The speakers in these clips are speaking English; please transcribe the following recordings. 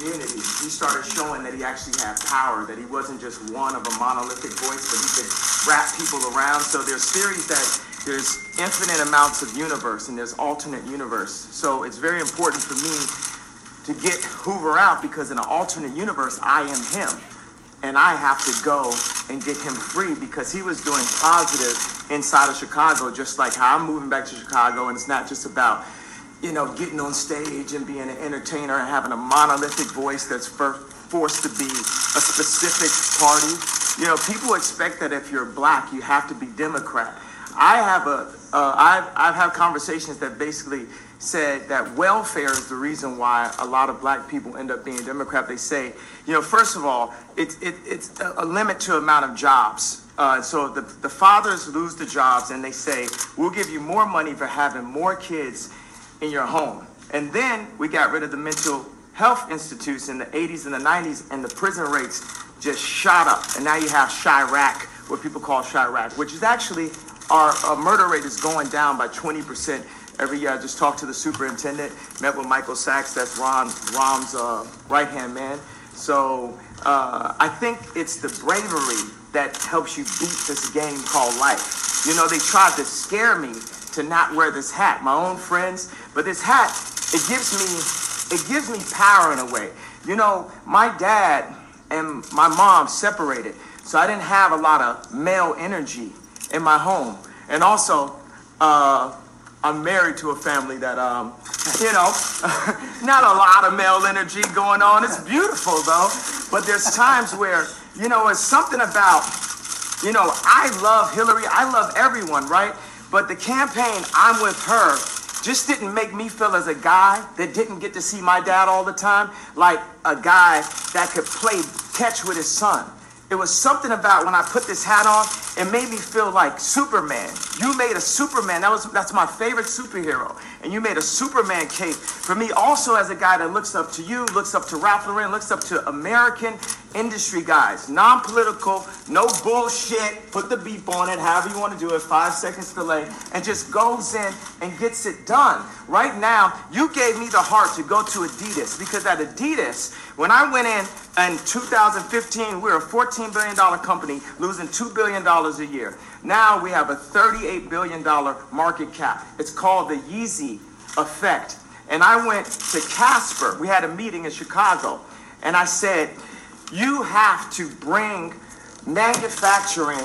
community, he started showing that he actually had power, that he wasn't just one of a monolithic voice, but he could wrap people around. So there's theories that there's infinite amounts of universe and there's alternate universe. So it's very important for me to get Hoover out because in an alternate universe, I am him. And I have to go and get him free because he was doing positive inside of Chicago, just like how I'm moving back to Chicago. And it's not just about you know, getting on stage and being an entertainer and having a monolithic voice that's for, forced to be a specific party. You know, people expect that if you're black, you have to be Democrat. I have a, uh, I've, I've had conversations that basically said that welfare is the reason why a lot of black people end up being Democrat. They say, you know, first of all, it's, it, it's a limit to amount of jobs. Uh, so the, the fathers lose the jobs and they say, we'll give you more money for having more kids in your home. And then we got rid of the mental health institutes in the 80s and the 90s, and the prison rates just shot up. And now you have Chiraq, what people call Chiraq, which is actually our, our murder rate is going down by 20% every year. I just talked to the superintendent, met with Michael Sacks, that's Ron Rahm uh, right hand man. So uh, I think it's the bravery that helps you beat this game called life. You know, they tried to scare me to not wear this hat. My own friends, but this hat, it gives me, it gives me power in a way. You know, my dad and my mom separated, so I didn't have a lot of male energy in my home. And also, uh, I'm married to a family that, um, you know, not a lot of male energy going on. It's beautiful though, but there's times where, you know, it's something about, you know, I love Hillary, I love everyone, right? But the campaign, I'm with her, just didn't make me feel as a guy that didn't get to see my dad all the time, like a guy that could play catch with his son. It was something about when I put this hat on, it made me feel like Superman. You made a Superman. That was that's my favorite superhero. And you made a Superman cape for me also as a guy that looks up to you, looks up to Ralph Lauren, looks up to American industry guys, non-political, no bullshit. Put the beep on it, however you want to do it, five seconds delay, and just goes in and gets it done. Right now, you gave me the heart to go to Adidas because at Adidas, when I went in in 2015, we were a $14 billion company losing $2 billion a year. Now we have a $38 billion market cap. It's called the Yeezy effect. And I went to Kasper. We had a meeting in Chicago. And I said, you have to bring manufacturing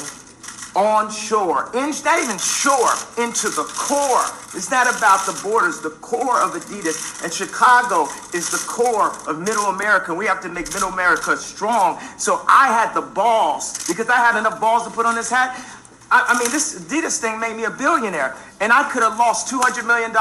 onshore, in, not even shore, into the core. It's not about the borders, the core of Adidas. And Chicago is the core of Middle America. We have to make Middle America strong. So I had the balls, because I had enough balls to put on this hat. I, I mean, this Adidas thing made me a billionaire. And I could have lost $200 million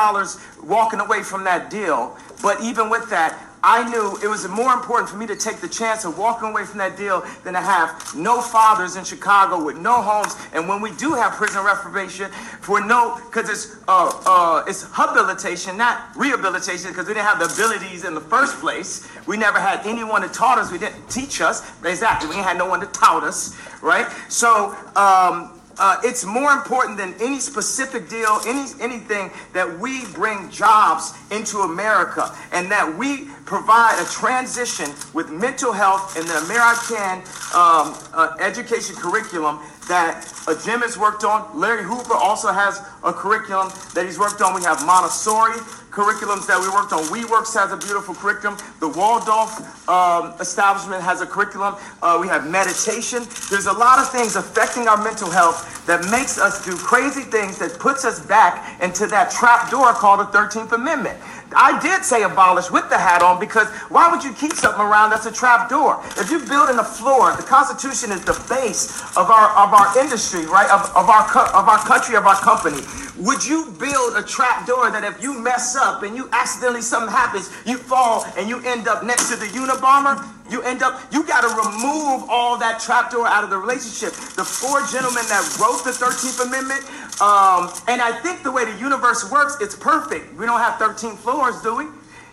walking away from that deal. But even with that, I knew it was more important for me to take the chance of walking away from that deal than to have no fathers in Chicago with no homes. And when we do have prison reformation, for no, because it's uh, uh, it's habilitation, not rehabilitation, because we didn't have the abilities in the first place. We never had anyone that taught us. We didn't teach us. Exactly, we had no one to taught us, right? So. Um, uh, it's more important than any specific deal, any anything that we bring jobs into America, and that we provide a transition with mental health in the American um, uh, education curriculum that uh, Jim has worked on. Larry Hoover also has a curriculum that he's worked on. We have Montessori curriculums that we worked on. WeWorks has a beautiful curriculum. The Waldorf um, establishment has a curriculum. Uh, we have meditation. There's a lot of things affecting our mental health that makes us do crazy things that puts us back into that trap door called the 13th Amendment. I did say abolish with the hat on because why would you keep something around that's a trap door? If you build in the floor, the Constitution is the base of our of our industry, right? Of, of our of our country, of our company. Would you build a trap door that if you mess up and you accidentally something happens, you fall and you end up next to the Unabomber? You end up, you got to remove all that trapdoor out of the relationship. The four gentlemen that wrote the 13th Amendment, um, and I think the way the universe works, it's perfect. We don't have 13 floors, do we?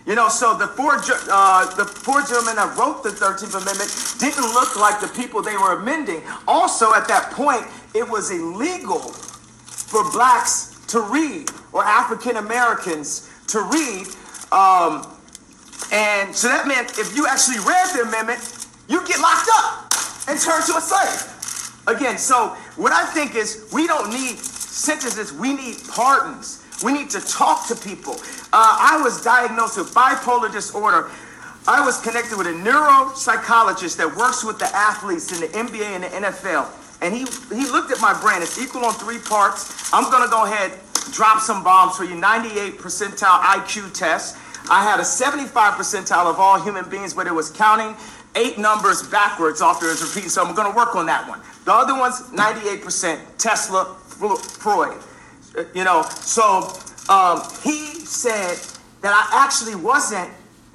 You know, so the four, uh, the four gentlemen that wrote the 13th Amendment didn't look like the people they were amending. Also, at that point, it was illegal for blacks to read or African Americans to read. Um, And so that meant if you actually read the amendment, you get locked up and turned to a slave. Again, so what I think is we don't need sentences, we need pardons. We need to talk to people. Uh, I was diagnosed with bipolar disorder. I was connected with a neuropsychologist that works with the athletes in the NBA and the NFL. And he, he looked at my brain. It's equal on three parts. I'm going to go ahead, drop some bombs for you. 98 percentile IQ test. I had a 75 percentile of all human beings, but it was counting eight numbers backwards after it's repeating. So I'm going to work on that one. The other one's 98% Tesla, Freud. Uh, you know, so um, he said that I actually wasn't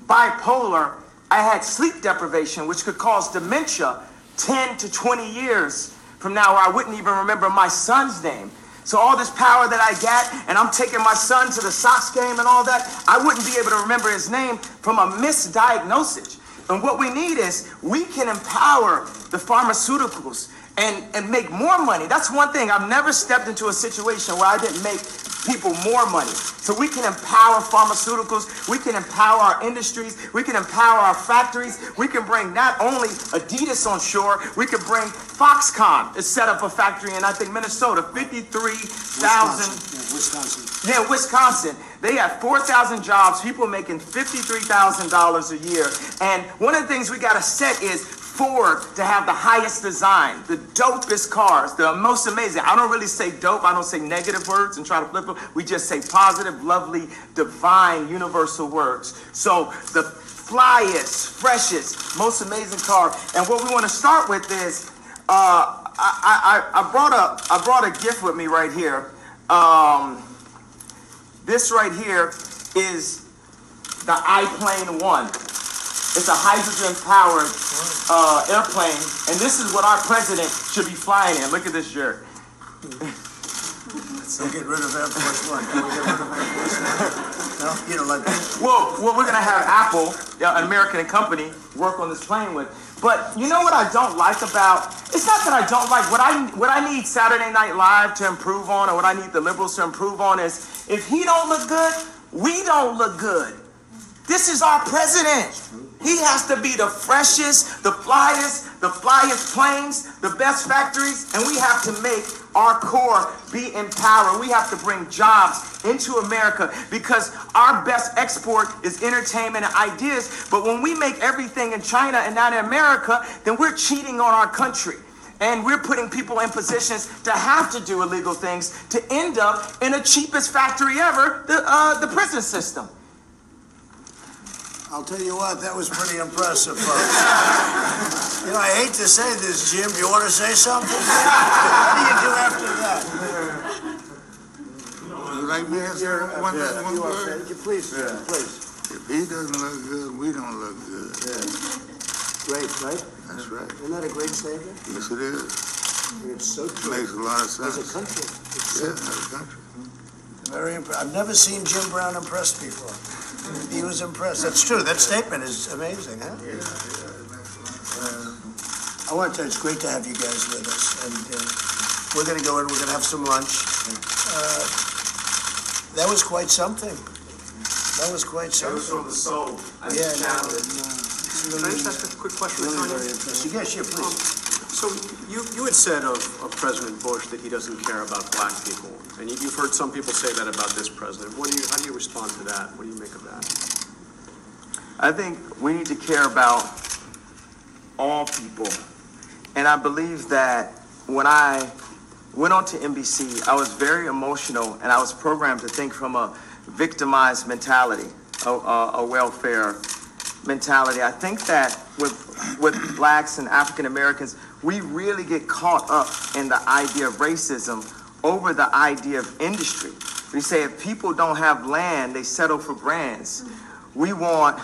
bipolar. I had sleep deprivation, which could cause dementia 10 to 20 years from now, where I wouldn't even remember my son's name. So all this power that I get, and I'm taking my son to the Sox game and all that, I wouldn't be able to remember his name from a misdiagnosis. And what we need is we can empower the pharmaceuticals and, and make more money. That's one thing. I've never stepped into a situation where I didn't make people more money. So we can empower pharmaceuticals, we can empower our industries, we can empower our factories, we can bring not only Adidas on shore, we can bring Foxconn to set up a factory in I think Minnesota, 53,000 Wisconsin. Yeah, Wisconsin. They have 4,000 jobs, people making $53,000 a year. And one of the things we got to set is Ford to have the highest design, the dopest cars, the most amazing. I don't really say dope, I don't say negative words and try to flip them. We just say positive, lovely, divine, universal words. So the flyest, freshest, most amazing car. And what we want to start with is uh, I, I, I, brought a, I brought a gift with me right here. Um, this right here is the iPlane 1. It's a hydrogen powered uh, airplane, and this is what our president should be flying in. Look at this jerk. Don't get rid of Air Force One. Get rid of Air Force One? No, you don't like that. Well, well, we're gonna have Apple, an American company, work on this plane with. But you know what I don't like about it's not that I don't like what I what I need Saturday Night Live to improve on, or what I need the liberals to improve on is if he don't look good, we don't look good. This is our president. He has to be the freshest, the flyest, the flyest planes, the best factories, and we have to make our core be empowered. We have to bring jobs into America because our best export is entertainment and ideas. But when we make everything in China and not in America, then we're cheating on our country. And we're putting people in positions to have to do illegal things to end up in the cheapest factory ever, the, uh, the prison system. I'll tell you what, that was pretty impressive, folks. you know, I hate to say this, Jim. You want to say something? what do you do after that? You like me to answer one, Yeah, one word? please, please. If he doesn't look good, we don't look good. Great, right? That's right. Isn't that a great statement? Yes, it is. It's so true. It Makes a lot of sense. As a country, it's Yeah, as a country. very impressive. I've never seen Jim Brown impressed before. He was impressed. That's true. That statement is amazing, huh? Uh, I want to tell you, it's great to have you guys with us, and uh, we're going to go in. We're going to have some lunch. Uh, that was quite something. That was quite something. That was something. from the soul. I Yeah, just no, channeled it. no, Can I just ask a quick question, really Tanya? very impressive. Yes, yeah, please. So you, you had said of, of President Bush that he doesn't care about black people, and you, you've heard some people say that about this president. What do you, how do you respond to that? What do you make of that? I think we need to care about all people. And I believe that when I went on to NBC, I was very emotional and I was programmed to think from a victimized mentality, a, a, a welfare mentality. I think that with, with blacks and African Americans, we really get caught up in the idea of racism over the idea of industry. We say if people don't have land, they settle for brands. We want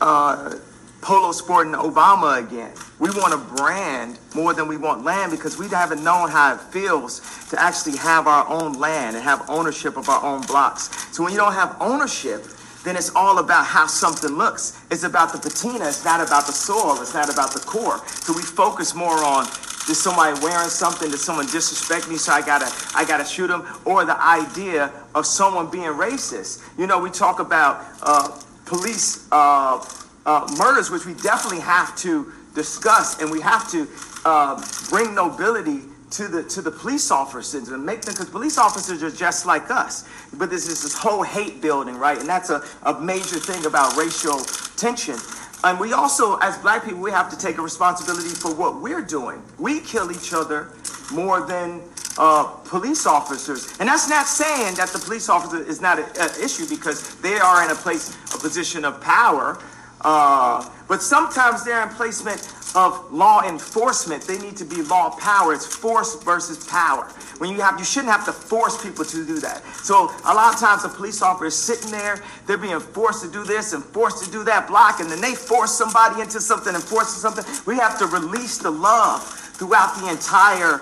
uh, Polo Sport and Obama again. We want a brand more than we want land because we haven't known how it feels to actually have our own land and have ownership of our own blocks. So when you don't have ownership, then it's all about how something looks. It's about the patina. It's not about the soil. It's not about the core. So we focus more on is somebody wearing something? Did someone disrespect me? So I gotta, I gotta shoot them? Or the idea of someone being racist. You know, we talk about uh, police uh, uh, murders, which we definitely have to discuss, and we have to uh, bring nobility to the to the police officers and make them because police officers are just like us. But this is this whole hate building, right? And that's a, a major thing about racial tension. And we also, as black people, we have to take a responsibility for what we're doing. We kill each other more than uh, police officers. And that's not saying that the police officer is not an issue because they are in a place, a position of power. Uh, but sometimes they're in placement of law enforcement. They need to be law power. It's force versus power. When you have, you shouldn't have to force people to do that. So a lot of times a police officer is sitting there, they're being forced to do this and forced to do that block, and then they force somebody into something and force something. We have to release the love throughout the entire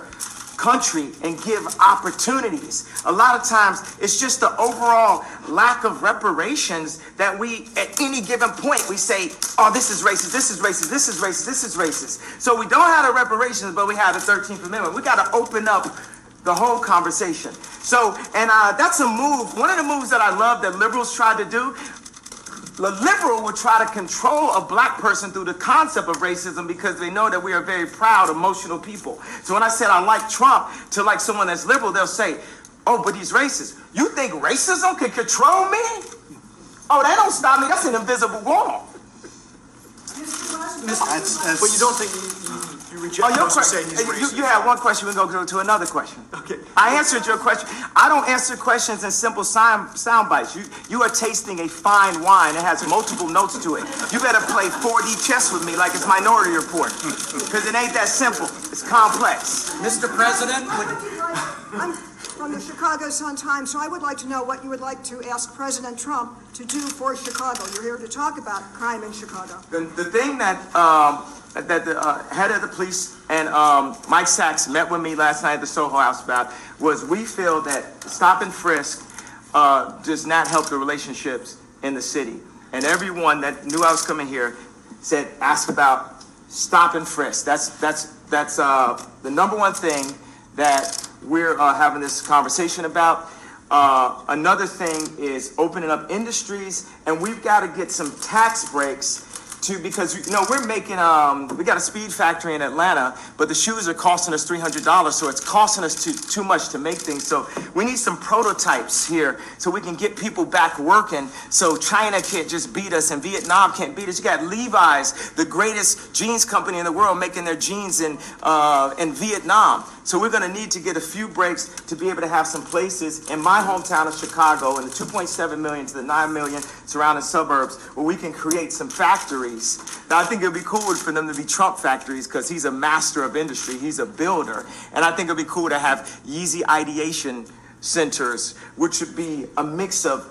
country and give opportunities. A lot of times it's just the overall lack of reparations that we, at any given point, we say, oh, this is racist, this is racist, this is racist, this is racist. So we don't have the reparations, but we have the 13th Amendment. We got to open up the whole conversation. So, and uh, that's a move. One of the moves that I love that liberals tried to do the liberal would try to control a black person through the concept of racism because they know that we are very proud, emotional people. So when I said I like Trump to like someone that's liberal, they'll say, oh, but he's racist. You think racism can control me? Oh, that don't stop me. That's an invisible wall. That's, that's. But you don't think, you- reject Oh, your those who say question. he's You, racist? you had one question. we're going to go to another question. Okay. I answered your question. I don't answer questions in simple sound, sound bites. You, you are tasting a fine wine. It has multiple notes to it. You better play 4D chess with me like it's Minority Report. Because it ain't that simple. It's complex. Mr. President, would, I'm from the Chicago Sun-Times, so I would like to know what you would like to ask President Trump to do for Chicago. You're here to talk about crime in Chicago. The, the thing that, um, that the uh, head of the police and um, Mike Sacks met with me last night at the Soho House about was we feel that stop and frisk uh, does not help the relationships in the city. And everyone that knew I was coming here said, ask about stop and frisk. That's, that's, that's uh, the number one thing that we're uh, having this conversation about. Uh, another thing is opening up industries, and we've got to get some tax breaks to because you know we're making um we got a speed factory in Atlanta, but the shoes are costing us three hundred dollars, so it's costing us too too much to make things. So we need some prototypes here so we can get people back working. So China can't just beat us and Vietnam can't beat us. You got Levi's, the greatest jeans company in the world, making their jeans in uh, in Vietnam. So we're going to need to get a few breaks to be able to have some places in my hometown of Chicago and the 2.7 million to the 9 million surrounding suburbs where we can create some factories. Now I think it'd be cool for them to be Trump factories because he's a master of industry. He's a builder. And I think it'd be cool to have Yeezy ideation centers, which would be a mix of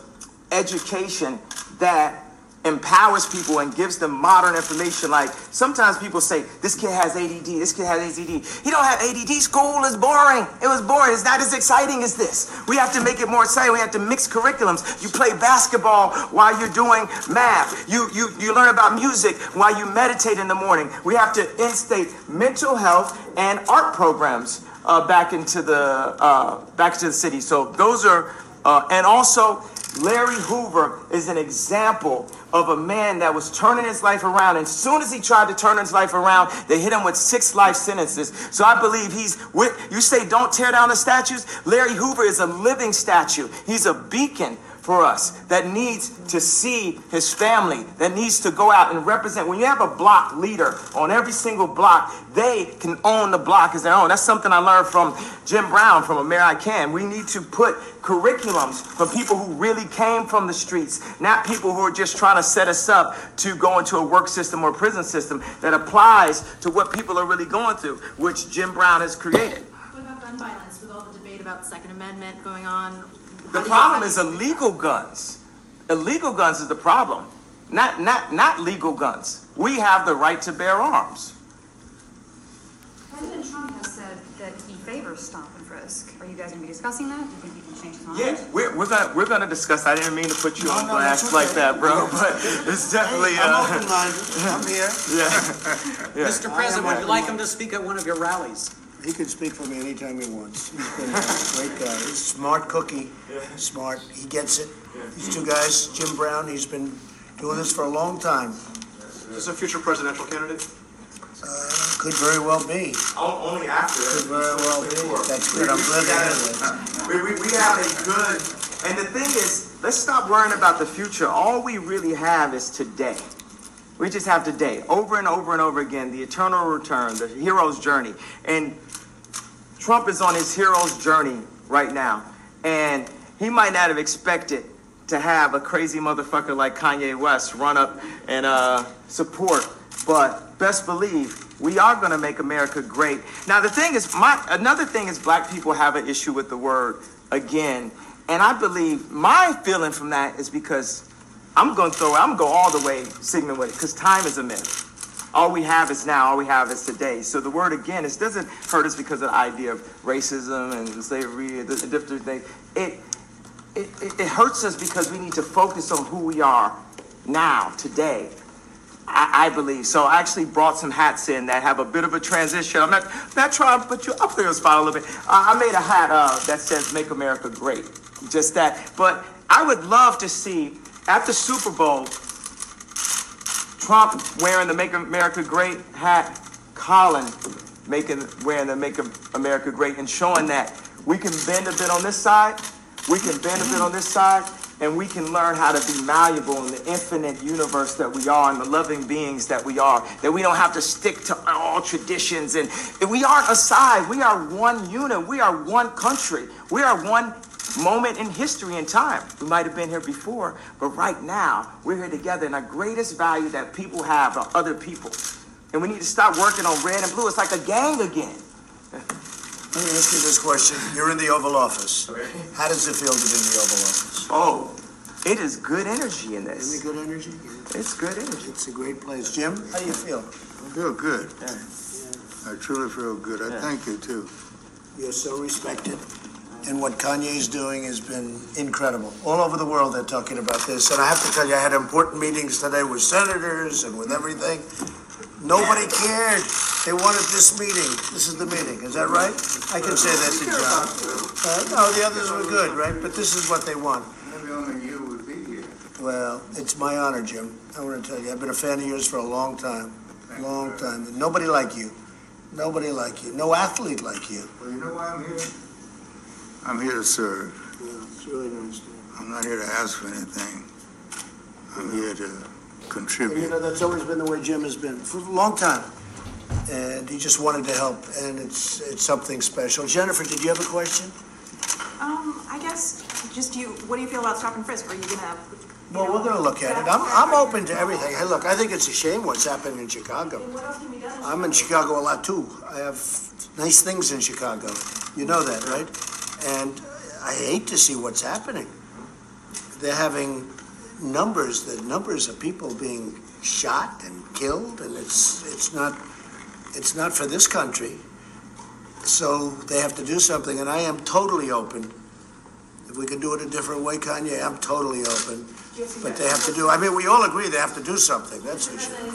education that empowers people and gives them modern information. Like sometimes people say, this kid has ADD, this kid has ADD. He don't have ADD, school is boring. It was boring, it's not as exciting as this. We have to make it more exciting. We have to mix curriculums. You play basketball while you're doing math. You, you, you learn about music while you meditate in the morning. We have to instate mental health and art programs uh, back into the uh, back to the city. So those are, uh, and also Larry Hoover is an example of a man that was turning his life around. And as soon as he tried to turn his life around, they hit him with six life sentences. So I believe he's with, you say don't tear down the statues. Larry Hoover is a living statue. He's a beacon for us that needs to see his family, that needs to go out and represent. When you have a block leader on every single block, they can own the block as their own. That's something I learned from Jim Brown from America I Can. We need to put curriculums for people who really came from the streets, not people who are just trying to set us up to go into a work system or prison system that applies to what people are really going through, which Jim Brown has created. What about gun violence with all the debate about the Second Amendment going on? The How do you- problem is illegal guns. Illegal guns is the problem, not not not legal guns. We have the right to bear arms. President Trump has said that he favors stop and frisk. Are you guys gonna be discussing that? Do you think he can change his mind? Yeah, we're, we're gonna we're gonna discuss. I didn't mean to put you No, on no, blast that's like that, bro. But it's definitely I'm uh, open-minded, I'm here. yeah. Mr. President, would you like him to speak at one of your rallies? He can speak for me anytime he wants. He's been a great guy. He's smart cookie, smart. He gets it. These two guys, Jim Brown, he's been doing this for a long time. Is a future presidential candidate? Uh, could very well be. O- Only after. Could very well be. That's good. I'm glad that. We, we, we have a good, and the thing is, let's stop worrying about the future. All we really have is today. We just have today, over and over and over again, the eternal return, the hero's journey. And Trump is on his hero's journey right now. And he might not have expected to have a crazy motherfucker like Kanye West run up and uh, support. But best believe we are going to make America great. Now the thing is, my another thing is black people have an issue with the word again, and I believe my feeling from that is because I'm going to throw I'm going to go all the way Sigmund with it because time is a myth. All we have is now. All we have is today. So the word again, it doesn't hurt us because of the idea of racism and slavery, the, different things. It, it, it, hurts us because we need to focus on who we are now, today. I, believe. So I actually brought some hats in that have a bit of a transition. I'm not, not trying to put you up there on spot a little bit. I made a hat uh, that says Make America Great. Just that. But I would love to see at the Super Bowl, Trump wearing the Make America Great hat, Colin making wearing the Make America Great and showing that we can bend a bit on this side, we can bend a bit on this side, and we can learn how to be malleable in the infinite universe that we are and the loving beings that we are. That we don't have to stick to all traditions and we aren't a side. We are one unit. We are one country. We are one moment in history and time. We might have been here before, but right now we're here together and our greatest value that people have are other people. And we need to stop working on red and blue. It's like a gang again. Let me ask you this question. You're in the Oval Office. How does it feel to be in the Oval Office? Oh, it is good energy in Isn't this. it good energy? It's good energy. It's a great place. Jim, how do you feel? I feel good. I truly feel good. I Yeah. thank you too. You're so respected. And what Kanye's doing has been incredible. All over the world, they're talking about this. And I have to tell you, I had important meetings today with senators and with everything. Nobody cared. They wanted this meeting. This is the meeting. Is that right? I can say that to John. Uh, no, the others were good, right? But this is what they want. Maybe only you would be here. Well, it's my honor, Jim. I want to tell you, I've been a fan of yours for a long time. Long time. Nobody like you. Nobody like you. No athlete like you. Well, you know why I'm here? I'm here to serve. Yeah, it's really nice. I'm not here to ask for anything. I'm here to And you contribute. know, that's always been the way Jim has been for a long time. And he just wanted to help, and it's, it's something special. Jennifer, did you have a question? Um, I guess, just you, what do you feel about stop and frisk? Are you gonna? you Well, know, we're gonna look at it. I'm, I'm open to everything. Hey, look, I think it's a shame what's happening in Chicago. What else can be done? I'm in Chicago a lot too. I have nice things in Chicago. You know that, right? And I hate to see what's happening. They're having numbers, the numbers of people being shot and killed, and it's, it's not, it's not for this country. So they have to do something, and I am totally open. If we can do it a different way, Kanye, I'm totally open. But they have to do, I mean, we all agree they have to do something, that's for sure.